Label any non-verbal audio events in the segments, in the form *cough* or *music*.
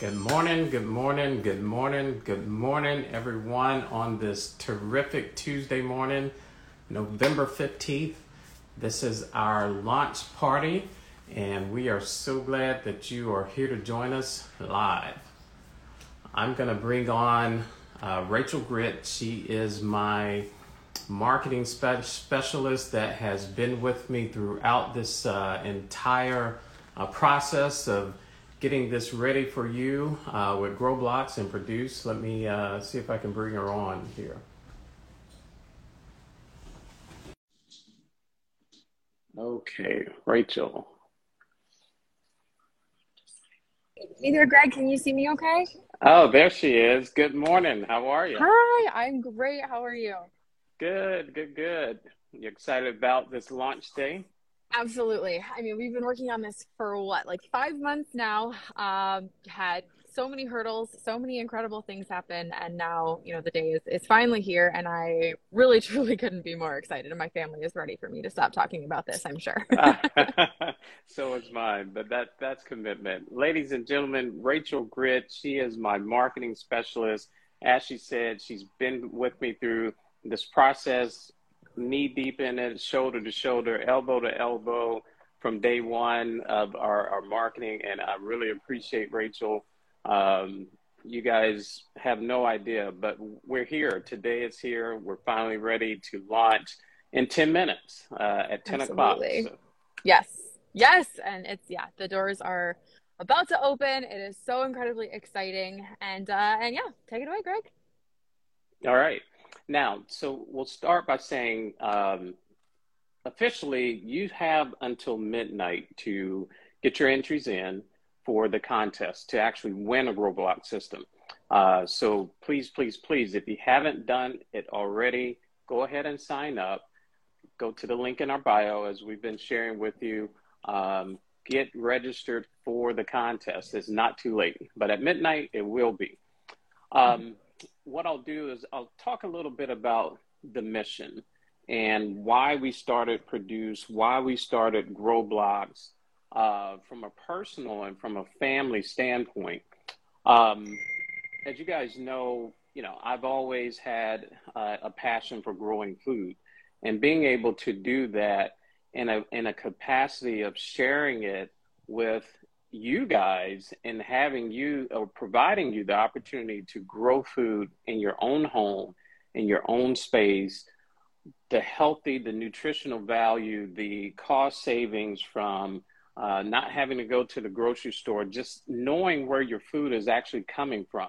Good morning, good morning, good morning, good morning, everyone, on this terrific Tuesday morning, November 15th. This is our launch party, and we are so glad that you are here to join us live. I'm going to bring on uh, Rachel Grit. She is my marketing spe- specialist that has been with me throughout this uh, entire uh, process of getting this ready for you uh, with Grow Blocks and Produce. Let me uh, see if I can bring her on here. Okay, Rachel. Hey there, Greg. Can you see me okay? Oh, there she is. Good morning. How are you? Hi, I'm great. How are you? Good, good, good. You excited about this launch day? Absolutely. I mean, we've been working on this for what, like five months now. Um, had so many hurdles, so many incredible things happen, and now you know the day is is finally here, and I really *laughs* truly couldn't be more excited. And my family is ready for me to stop talking about this. I'm sure. *laughs* so is mine, but that that's commitment, ladies and gentlemen. Rachel Grit, she is my marketing specialist. As she said, she's been with me through this process knee deep in it, shoulder to shoulder, elbow to elbow from day one of our, our marketing. And I really appreciate Rachel. Um, you guys have no idea, but we're here. Today is here. We're finally ready to launch in 10 minutes uh, at 10 Absolutely. o'clock. So. Yes. Yes. And it's, yeah, the doors are about to open. It is so incredibly exciting. And, uh, and yeah, take it away, Greg. All right. Now, so we'll start by saying um, officially, you have until midnight to get your entries in for the contest to actually win a Grow Block system. Uh, so please, please, please, if you haven't done it already, go ahead and sign up. Go to the link in our bio as we've been sharing with you. Um, get registered for the contest. It's not too late, but at midnight it will be. Um, what I'll do is I'll talk a little bit about the mission and why we started Produce, why we started Grow Blocks uh, from a personal and from a family standpoint. Um, as you guys know, you know, I've always had uh, a passion for growing food and being able to do that in a, in a capacity of sharing it with you guys and having you or providing you the opportunity to grow food in your own home, in your own space, the healthy, the nutritional value, the cost savings from uh, not having to go to the grocery store, just knowing where your food is actually coming from.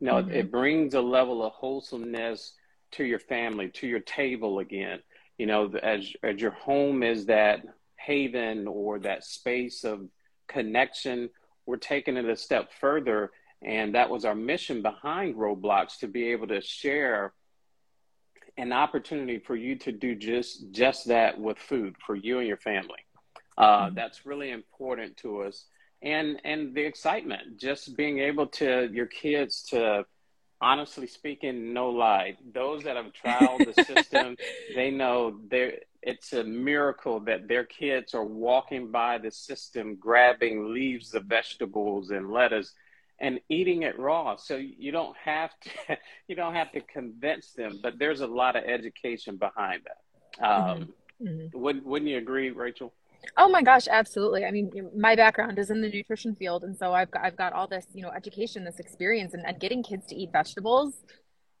You know, mm-hmm. it brings a level of wholesomeness to your family, to your table again. You know, as as your home is that haven or that space of connection. We're taking it a step further. And that was our mission behind Grow Blocks to be able to share an opportunity for you to do just just that with food for you and your family. Uh, mm-hmm. That's really important to us, and and the excitement, just being able to your kids to, honestly speaking, no lie, those that have tried the system, *laughs* they know there it's a miracle that their kids are walking by the system grabbing leaves of vegetables and lettuce and eating it raw so you don't have to *laughs* you don't have to convince them but there's a lot of education behind that um, mm-hmm. mm-hmm. Wouldn't, wouldn't you agree rachel Oh my gosh, absolutely. I mean, my background is in the nutrition field, and so I've got I've got all this, you know, education, this experience, and, and getting kids to eat vegetables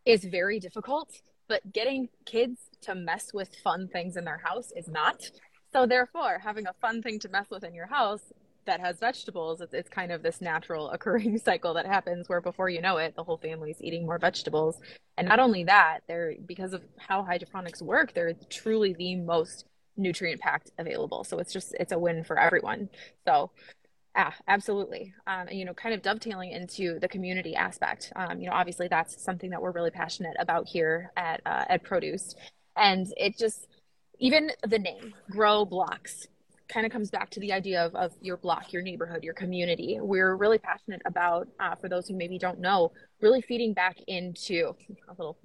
is very difficult. But getting kids to mess with fun things in their house is not. So therefore, having a fun thing to mess with in your house that has vegetables, it's, it's kind of this natural *laughs* occurring cycle that happens where before you know it, the whole family's eating more vegetables. And not only that, they're because of how hydroponics work, they're truly the most nutrient packed available. So it's just it's a win for everyone. So yeah, absolutely. Um, you know, kind of dovetailing into the community aspect. Um, you know, obviously that's something that we're really passionate about here at uh, at Produce and it just even the name grow blocks kind of comes back to the idea of, of your block your neighborhood your community we're really passionate about uh, for those who maybe don't know really feeding back into a little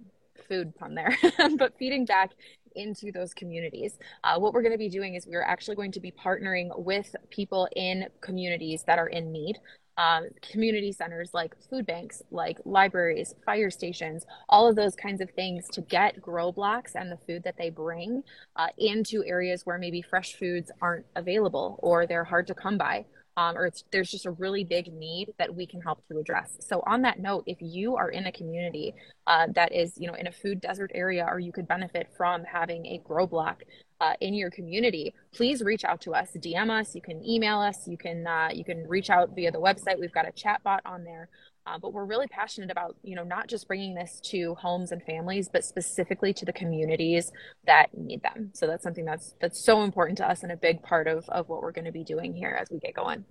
food pun there *laughs* but feeding back into those communities. Uh, what we're going to be doing is we're actually going to be partnering with people in communities that are in need. um, community centers like food banks, like libraries, fire stations, all of those kinds of things to get grow blocks and the food that they bring uh, into areas where maybe fresh foods aren't available or they're hard to come by. Um, or there's just a really big need that we can help to address. So on that note, if you are in a community uh, that is, you know, in a food desert area, or you could benefit from having a grow block uh, in your community, please reach out to us. DM us. You can email us. You can uh, you can reach out via the website. We've got a chat bot on there. Uh, but we're really passionate about you know not just bringing this to homes and families, but specifically to the communities that need them. So that's something that's that's so important to us and a big part of of what we're going to be doing here as we get going.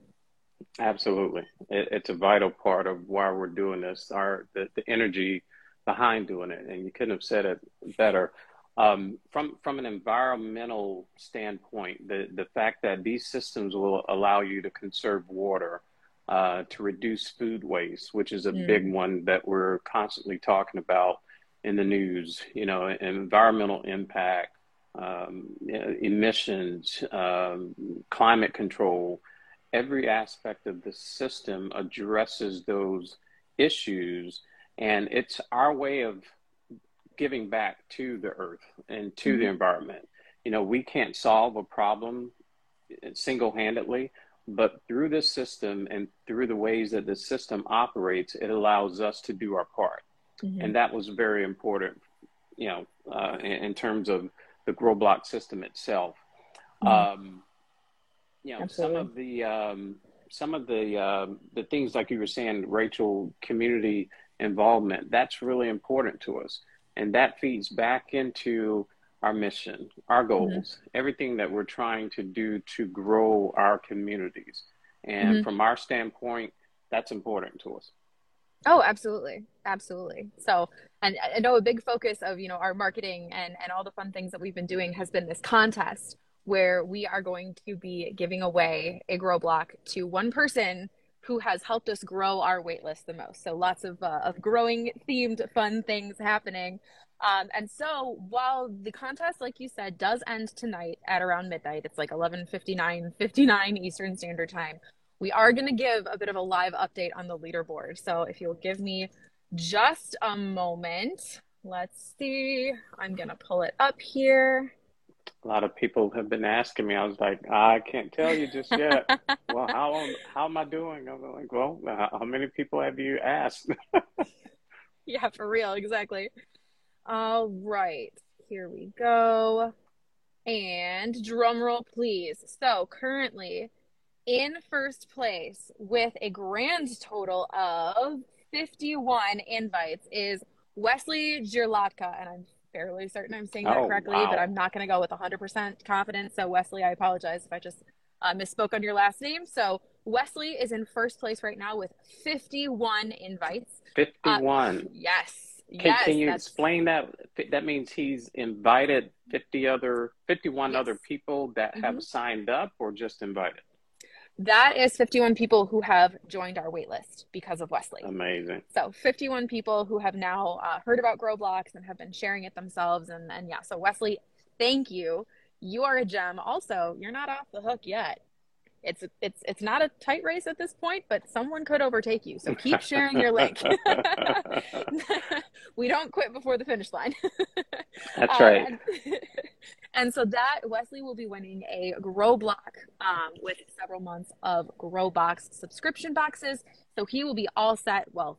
Absolutely, it, it's a vital part of why we're doing this. Our the, the energy behind doing it, and you couldn't have said it better. Um, from from an environmental standpoint, the the fact that these systems will allow you to conserve water, uh, to reduce food waste, which is a mm. big one that we're constantly talking about in the news. You know, environmental impact, um, emissions, um, climate control. Every aspect of the system addresses those issues, and it's our way of giving back to the earth and to mm-hmm. the environment. You know, we can't solve a problem single handedly, but through this system and through the ways that the system operates, it allows us to do our part. Mm-hmm. And that was very important, you know, uh, in, in, terms of the grow block system itself. Mm-hmm. Um, you know, Absolutely. some of the um, some of the uh, the things like you were saying, Rachel, community involvement. That's really important to us and that feeds back into our mission, our mm-hmm. goals, mm-hmm. everything that we're trying to do to grow our communities. And mm-hmm. from our standpoint, that's important to us. Oh, absolutely. Absolutely. So, and I know a big focus of, you know, our marketing and, and all the fun things that we've been doing has been this contest where we are going to be giving away a grow block to one person who has helped us grow our waitlist the most. So lots of, uh, of growing themed fun things happening. Um, and so while the contest, like you said, does end tonight at around midnight, it's like 11:59 59 Eastern Standard Time. We are going to give a bit of a live update on the leaderboard. So if you'll give me just a moment, let's see. I'm going to pull it up here a lot of people have been asking me. I was like, I can't tell you just yet. *laughs* how how am I doing? I'm like, well, how many people have you asked? *laughs* yeah, for real, exactly. All right, here we go. And drum roll, please. So currently in first place with a grand total of 51 invites is Wesley Jirlatka, and I'm fairly certain I'm saying that oh, correctly, wow. but I'm not going to go with 100% confidence. So, Wesley, I apologize if I just uh, misspoke on your last name. So, Wesley is in first place right now with 51 invites. 51. Uh, yes. Can, yes, can you that's... explain that? That means he's invited 50 other, 51 yes. other people that mm-hmm. have signed up or just invited? That is 51 people who have joined our waitlist because of Wesley. Amazing. So 51 people who have now uh, heard about Grow Blocks and have been sharing it themselves. And, and yeah, so Wesley, thank you. You are a gem. Also, you're not off the hook yet. It's it's it's not a tight race at this point, but someone could overtake you. So keep sharing your link. *laughs* we don't quit before the finish line. *laughs* That's right. And, *laughs* and so that Wesley will be winning a Grow Block um, with several months of Grow Box subscription boxes. So he will be all set. Well,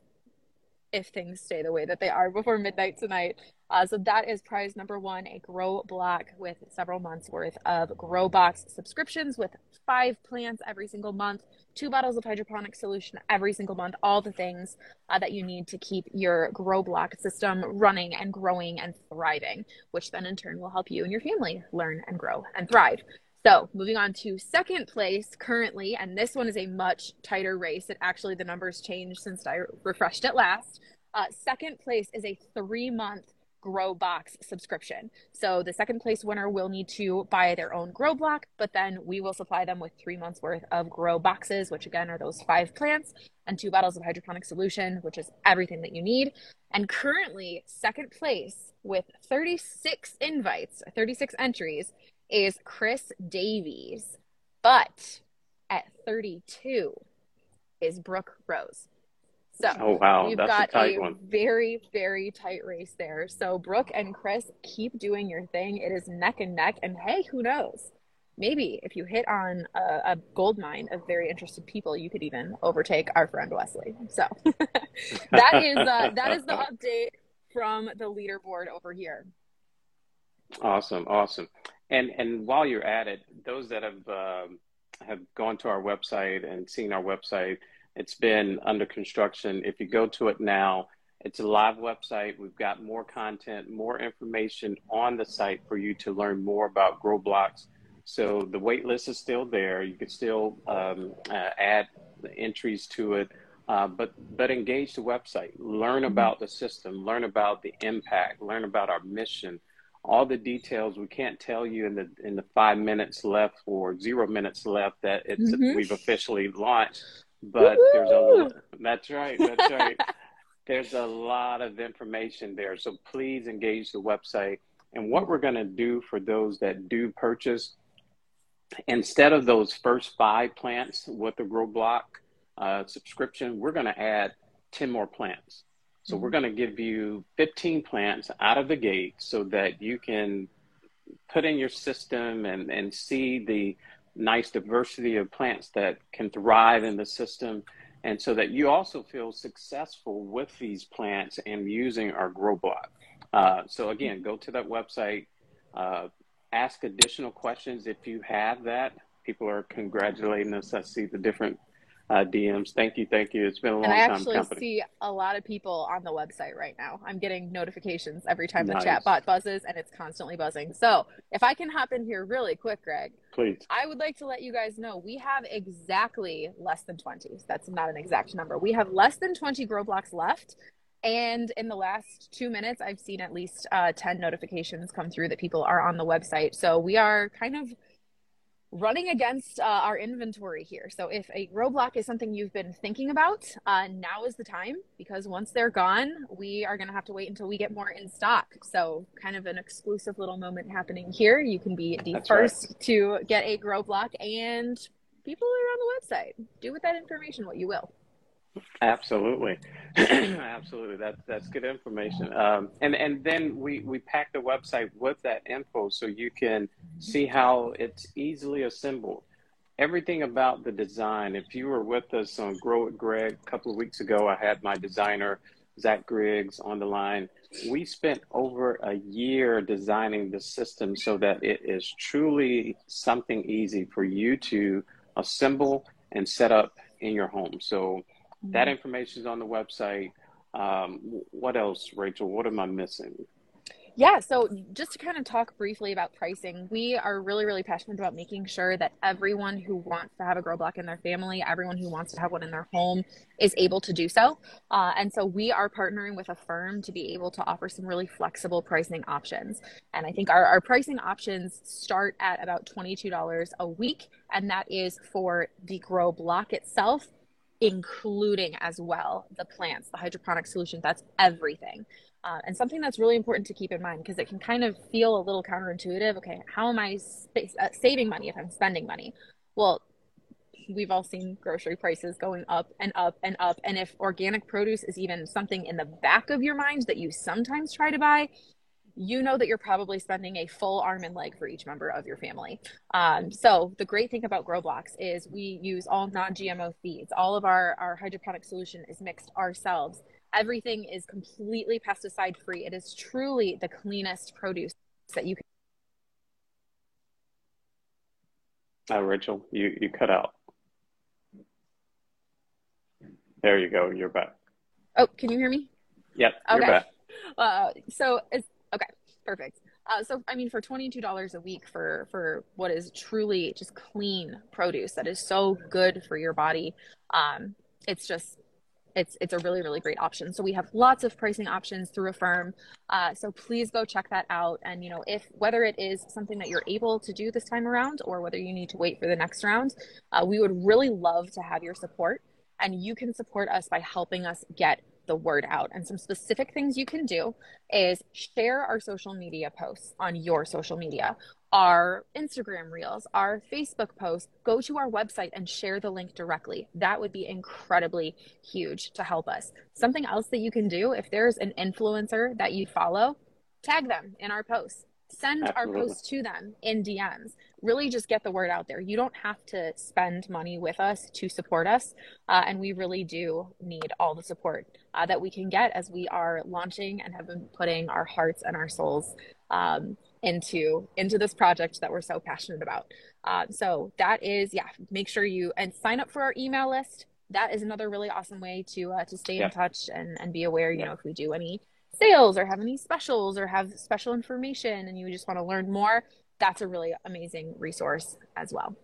if things stay the way that they are before midnight tonight. Uh, so that is prize number one, a grow block with several months worth of grow box subscriptions with five plants every single month, two bottles of hydroponic solution every single month, all the things uh, that you need to keep your grow block system running and growing and thriving, which then in turn will help you and your family learn and grow and thrive. So moving on to second place currently, and this one is a much tighter race. It actually, the numbers changed since I refreshed it last. Uh, second place is a three month grow box subscription. So the second place winner will need to buy their own grow block, but then we will supply them with three months worth of grow boxes, which again are those five plants and two bottles of hydroponic solution, which is everything that you need. And currently, second place with 36 invites, 36 entries is Chris Davies. But at 32, is Brooke Rose. So oh wow, we've That's got a, a very, very tight race there. So Brooke and Chris, keep doing your thing. It is neck and neck. And hey, who knows? Maybe if you hit on a, a gold mine of very interested people, you could even overtake our friend Wesley. So *laughs* that is uh, that is the *laughs* update from the leaderboard over here. Awesome, awesome. And and while you're at it, those that have uh, have gone to our website and seen our website it's been under construction. If you go to it now, it's a live website. We've got more content, more information on the site for you to learn more about Grow Blocks. So the wait list is still there. You can still um, uh, add entries to it, uh, but but engage the website. Learn mm-hmm. about the system. Learn about the impact. Learn about our mission. All the details we can't tell you in the in the five minutes left or zero minutes left that it's mm-hmm. we've officially launched but Woo-hoo! there's a that's right that's right *laughs* there's a lot of information there so please engage the website and what we're going to do for those that do purchase instead of those first five plants with the grow block uh, subscription we're going to add 10 more plants so we're mm-hmm. going to give you 15 plants out of the gate so that you can put in your system and, and see the nice diversity of plants that can thrive in the system. And so that you also feel successful with these plants and using our grow block. Uh, so again go to that website uh, ask additional questions if you have that. People are congratulating us. I see the different uh, DMs. Thank you, thank you. It's been a long and I time. I actually company. see a lot of people on the website right now. I'm getting notifications every time nice. the chat bot buzzes, and it's constantly buzzing. So if I can hop in here really quick, Greg, please. I would like to let you guys know we have exactly less than 20. That's not an exact number. We have less than 20 grow blocks left. And in the last two minutes, I've seen at least uh, 10 notifications come through that people are on the website. So we are kind of running against uh, our inventory here. So if a grow block is something you've been thinking about, uh, now is the time because once they're gone, we are going to have to wait until we get more in stock. So kind of an exclusive little moment happening here. You can be the That's first right. to get a grow block and people are on the website. Do with that information what you will. Absolutely, *clears throat* absolutely. That's that's good information. Um, and and then we we pack the website with that info so you can see how it's easily assembled. Everything about the design. If you were with us on Grow with Greg a couple of weeks ago, I had my designer Zach Griggs on the line. We spent over a year designing the system so that it is truly something easy for you to assemble and set up in your home. So that mm-hmm. information is on the website. Um, what else, Rachel? What am I missing? Yeah, so just to kind of talk briefly about pricing, we are really, really passionate about making sure that everyone who wants to have a grow block in their family, everyone who wants to have one in their home, is able to do so. Uh, and so we are partnering with Affirm to be able to offer some really flexible pricing options. And I think our, our pricing options start at about $22 a week, and that is for the grow block itself including as well the plants, the hydroponic solution. That's everything. Uh, and something that's really important to keep in mind because it can kind of feel a little counterintuitive. Okay, how am I sp- uh, saving money if I'm spending money? Well, we've all seen grocery prices going up and up and up. And if organic produce is even something in the back of your mind that you sometimes try to buy, you know that you're probably spending a full arm and leg for each member of your family. Um, so the great thing about Grow Blocks is we use all non-GMO feeds. All of our, our hydroponic solution is mixed ourselves. Everything is completely pesticide free. It is truly the cleanest produce that you can. Uh, Rachel, you, you cut out. There you go. You're back. Oh, can you hear me? Yep. Okay. You're back. Uh, so Okay, perfect. Uh, so I mean, for twenty two dollars a week for for what is truly just clean produce that is so good for your body, um, it's just it's it's a really really great option. So we have lots of pricing options through Affirm. Uh, so please go check that out. And you know, if whether it is something that you're able to do this time around or whether you need to wait for the next round, uh, we would really love to have your support. And you can support us by helping us get the word out. And some specific things you can do is share our social media posts on your social media, our Instagram reels, our Facebook posts. Go to our website and share the link directly. That would be incredibly huge to help us. Something else that you can do if there's an influencer that you follow, tag them in our posts send Absolutely. our posts to them in DMs. Really just get the word out there. You don't have to spend money with us to support us. Uh, and we really do need all the support uh, that we can get as we are launching and have been putting our hearts and our souls um, into into this project that we're so passionate about. Uh, so that is, yeah, make sure you and sign up for our email list. That is another really awesome way to uh, to stay yeah. in touch and, and be aware, you yeah. know, if we do any sales or have any specials or have special information and you just want to learn more, that's a really amazing resource as well.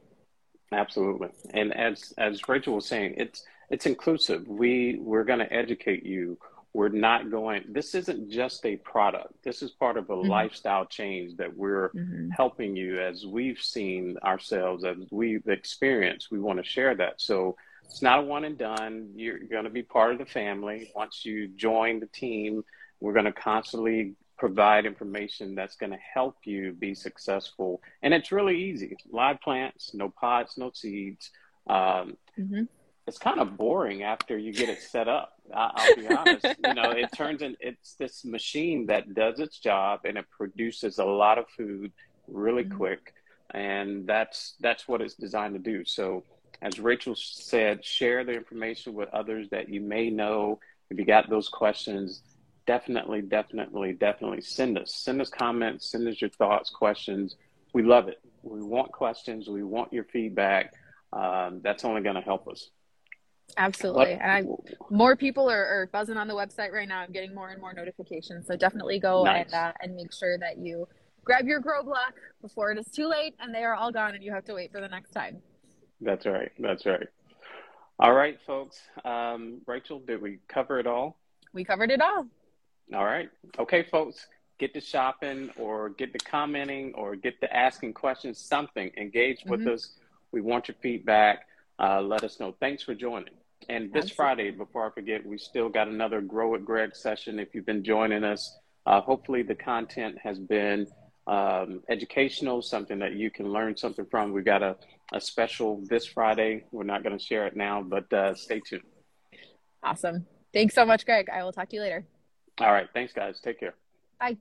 Absolutely. And as as Rachel was saying, it's it's inclusive. We we're going to educate you. We're not going this isn't just a product. This is part of a mm-hmm. lifestyle change that we're mm-hmm. helping you as we've seen ourselves as we've experienced. We want to share that. So it's not a one and done. You're going to be part of the family once you join the team we're going to constantly provide information that's going to help you be successful. And it's really easy. Live plants, no pots, no seeds. Um, mm-hmm. It's kind of boring after you get it set up. I, will be honest. you know, it turns in. It's this machine that does its job and it produces a lot of food really mm-hmm. quick, and that's that's what it's designed to do. So, as Rachel said, share the information with others that you may know. If you got those questions, definitely, definitely, definitely send us. Send us comments, send us your thoughts, questions. We love it. We want questions. We want your feedback. Um, that's only going to help us. Absolutely. But, and I, more people are, are, buzzing on the website right now. I'm getting more and more notifications. So definitely go nice. and, uh, and make sure that you grab your grow block before it is too late and they are all gone and you have to wait for the next time. That's right. That's right. All right, folks. Um, Rachel, did we cover it all? We covered it all. All right. Okay, folks, get to shopping or get to commenting or get to asking questions, something. Engage with mm-hmm. us. We want your feedback. Uh, let us know. Thanks for joining. And this Absolutely. Friday, before I forget, we still got another Grow with Greg session. If you've been joining us, uh, hopefully the content has been um, educational, something that you can learn something from. We've got a, a special this Friday. We're not going to share it now, but uh, stay tuned. Awesome. Thanks so much, Greg. I will talk to you later. All right. Thanks, guys. Take care. Bye.